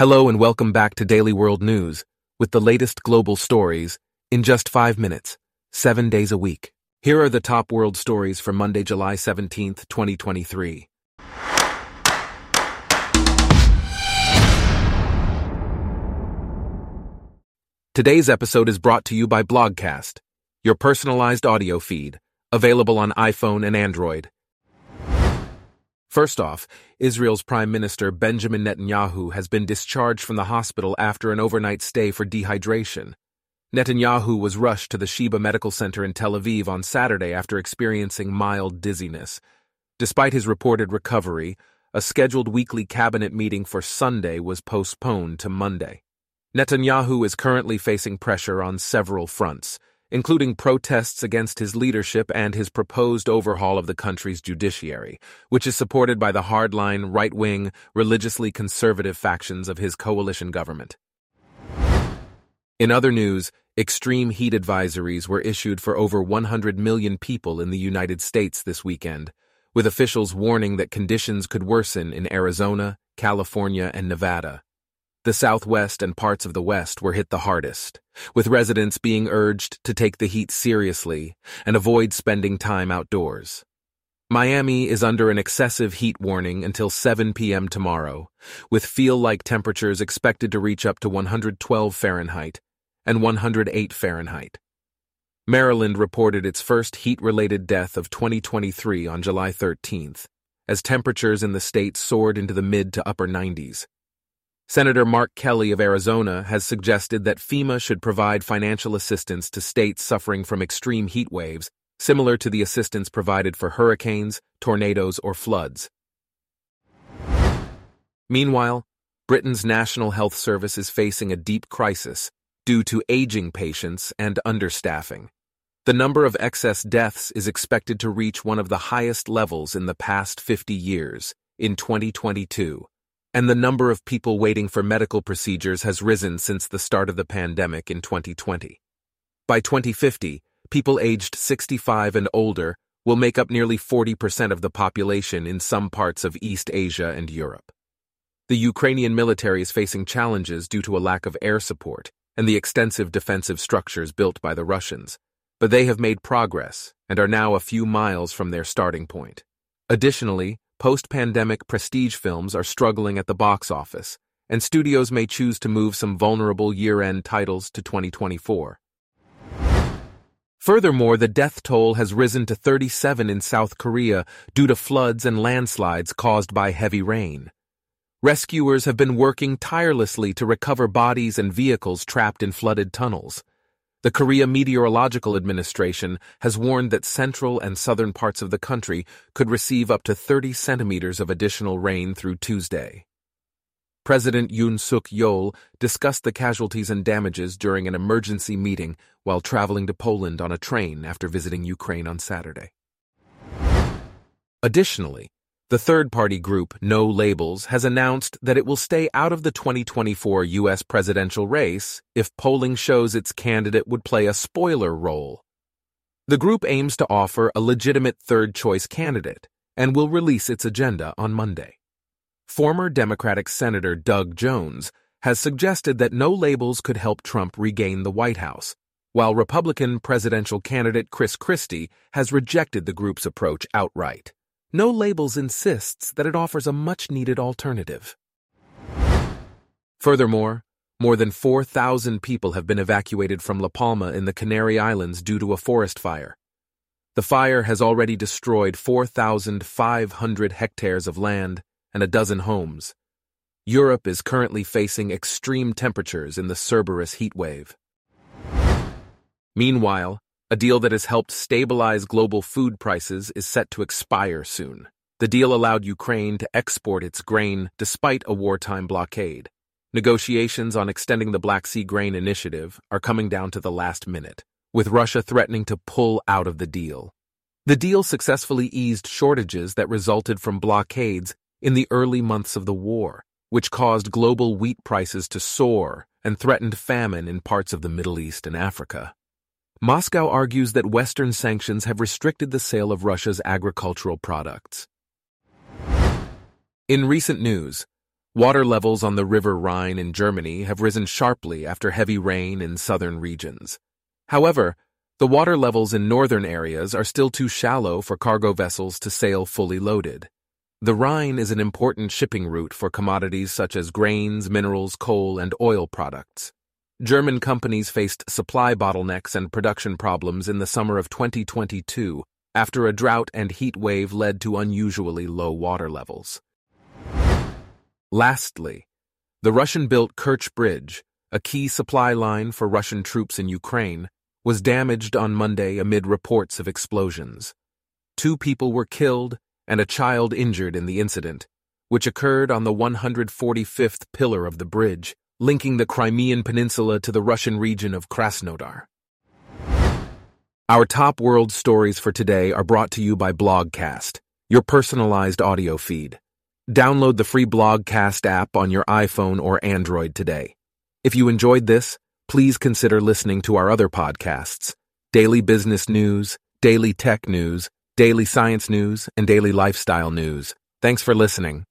Hello and welcome back to Daily World News with the latest global stories in just five minutes, seven days a week. Here are the top world stories for Monday, July 17th, 2023. Today's episode is brought to you by Blogcast, your personalized audio feed, available on iPhone and Android. First off, Israel's Prime Minister Benjamin Netanyahu has been discharged from the hospital after an overnight stay for dehydration. Netanyahu was rushed to the Sheba Medical Center in Tel Aviv on Saturday after experiencing mild dizziness. Despite his reported recovery, a scheduled weekly cabinet meeting for Sunday was postponed to Monday. Netanyahu is currently facing pressure on several fronts including protests against his leadership and his proposed overhaul of the country's judiciary, which is supported by the hardline, right-wing, religiously conservative factions of his coalition government. In other news, extreme heat advisories were issued for over 100 million people in the United States this weekend, with officials warning that conditions could worsen in Arizona, California, and Nevada. The Southwest and parts of the West were hit the hardest, with residents being urged to take the heat seriously and avoid spending time outdoors. Miami is under an excessive heat warning until 7 p.m. tomorrow, with feel-like temperatures expected to reach up to 112 Fahrenheit and 108 Fahrenheit. Maryland reported its first heat-related death of 2023 on July 13th, as temperatures in the state soared into the mid to upper 90s. Senator Mark Kelly of Arizona has suggested that FEMA should provide financial assistance to states suffering from extreme heat waves, similar to the assistance provided for hurricanes, tornadoes, or floods. Meanwhile, Britain's National Health Service is facing a deep crisis due to aging patients and understaffing. The number of excess deaths is expected to reach one of the highest levels in the past 50 years, in 2022 and the number of people waiting for medical procedures has risen since the start of the pandemic in 2020. By 2050, people aged 65 and older will make up nearly 40% of the population in some parts of East Asia and Europe. The Ukrainian military is facing challenges due to a lack of air support and the extensive defensive structures built by the Russians, but they have made progress and are now a few miles from their starting point. Additionally, Post-pandemic prestige films are struggling at the box office, and studios may choose to move some vulnerable year-end titles to 2024. Furthermore, the death toll has risen to 37 in South Korea due to floods and landslides caused by heavy rain. Rescuers have been working tirelessly to recover bodies and vehicles trapped in flooded tunnels. The Korea Meteorological Administration has warned that central and southern parts of the country could receive up to 30 centimeters of additional rain through Tuesday. President Yoon Suk Yeol discussed the casualties and damages during an emergency meeting while traveling to Poland on a train after visiting Ukraine on Saturday. Additionally, the third-party group No Labels has announced that it will stay out of the 2024 U.S. presidential race if polling shows its candidate would play a spoiler role. The group aims to offer a legitimate third-choice candidate and will release its agenda on Monday. Former Democratic Senator Doug Jones has suggested that No Labels could help Trump regain the White House, while Republican presidential candidate Chris Christie has rejected the group's approach outright. No Labels insists that it offers a much-needed alternative. Furthermore, more than 4,000 people have been evacuated from La Palma in the Canary Islands due to a forest fire. The fire has already destroyed 4,500 hectares of land and a dozen homes. Europe is currently facing extreme temperatures in the Cerberus heat wave. Meanwhile, a deal that has helped stabilize global food prices is set to expire soon. The deal allowed Ukraine to export its grain despite a wartime blockade. Negotiations on extending the Black Sea Grain Initiative are coming down to the last minute, with Russia threatening to pull out of the deal. The deal successfully eased shortages that resulted from blockades in the early months of the war, which caused global wheat prices to soar and threatened famine in parts of the Middle East and Africa. Moscow argues that Western sanctions have restricted the sale of Russia's agricultural products. In recent news, Water levels on the River Rhine in Germany have risen sharply after heavy rain in southern regions. However, the water levels in northern areas are still too shallow for cargo vessels to sail fully loaded. The Rhine is an important shipping route for commodities such as grains, minerals, coal, and oil products. German companies faced supply bottlenecks and production problems in the summer of 2022 after a drought and heat wave led to unusually low water levels. Lastly, the Russian-built Kerch Bridge, a key supply line for Russian troops in Ukraine, was damaged on Monday amid reports of explosions. Two people were killed and a child injured in the incident, which occurred on the 145th pillar of the bridge, linking the Crimean Peninsula to the Russian region of Krasnodar. Our top world stories for today are brought to you by Blogcast, your personalized audio feed. Download the free Blogcast app on your iPhone or Android today. If you enjoyed this, please consider listening to our other podcasts Daily Business News, Daily Tech News, Daily Science News, and Daily Lifestyle News. Thanks for listening.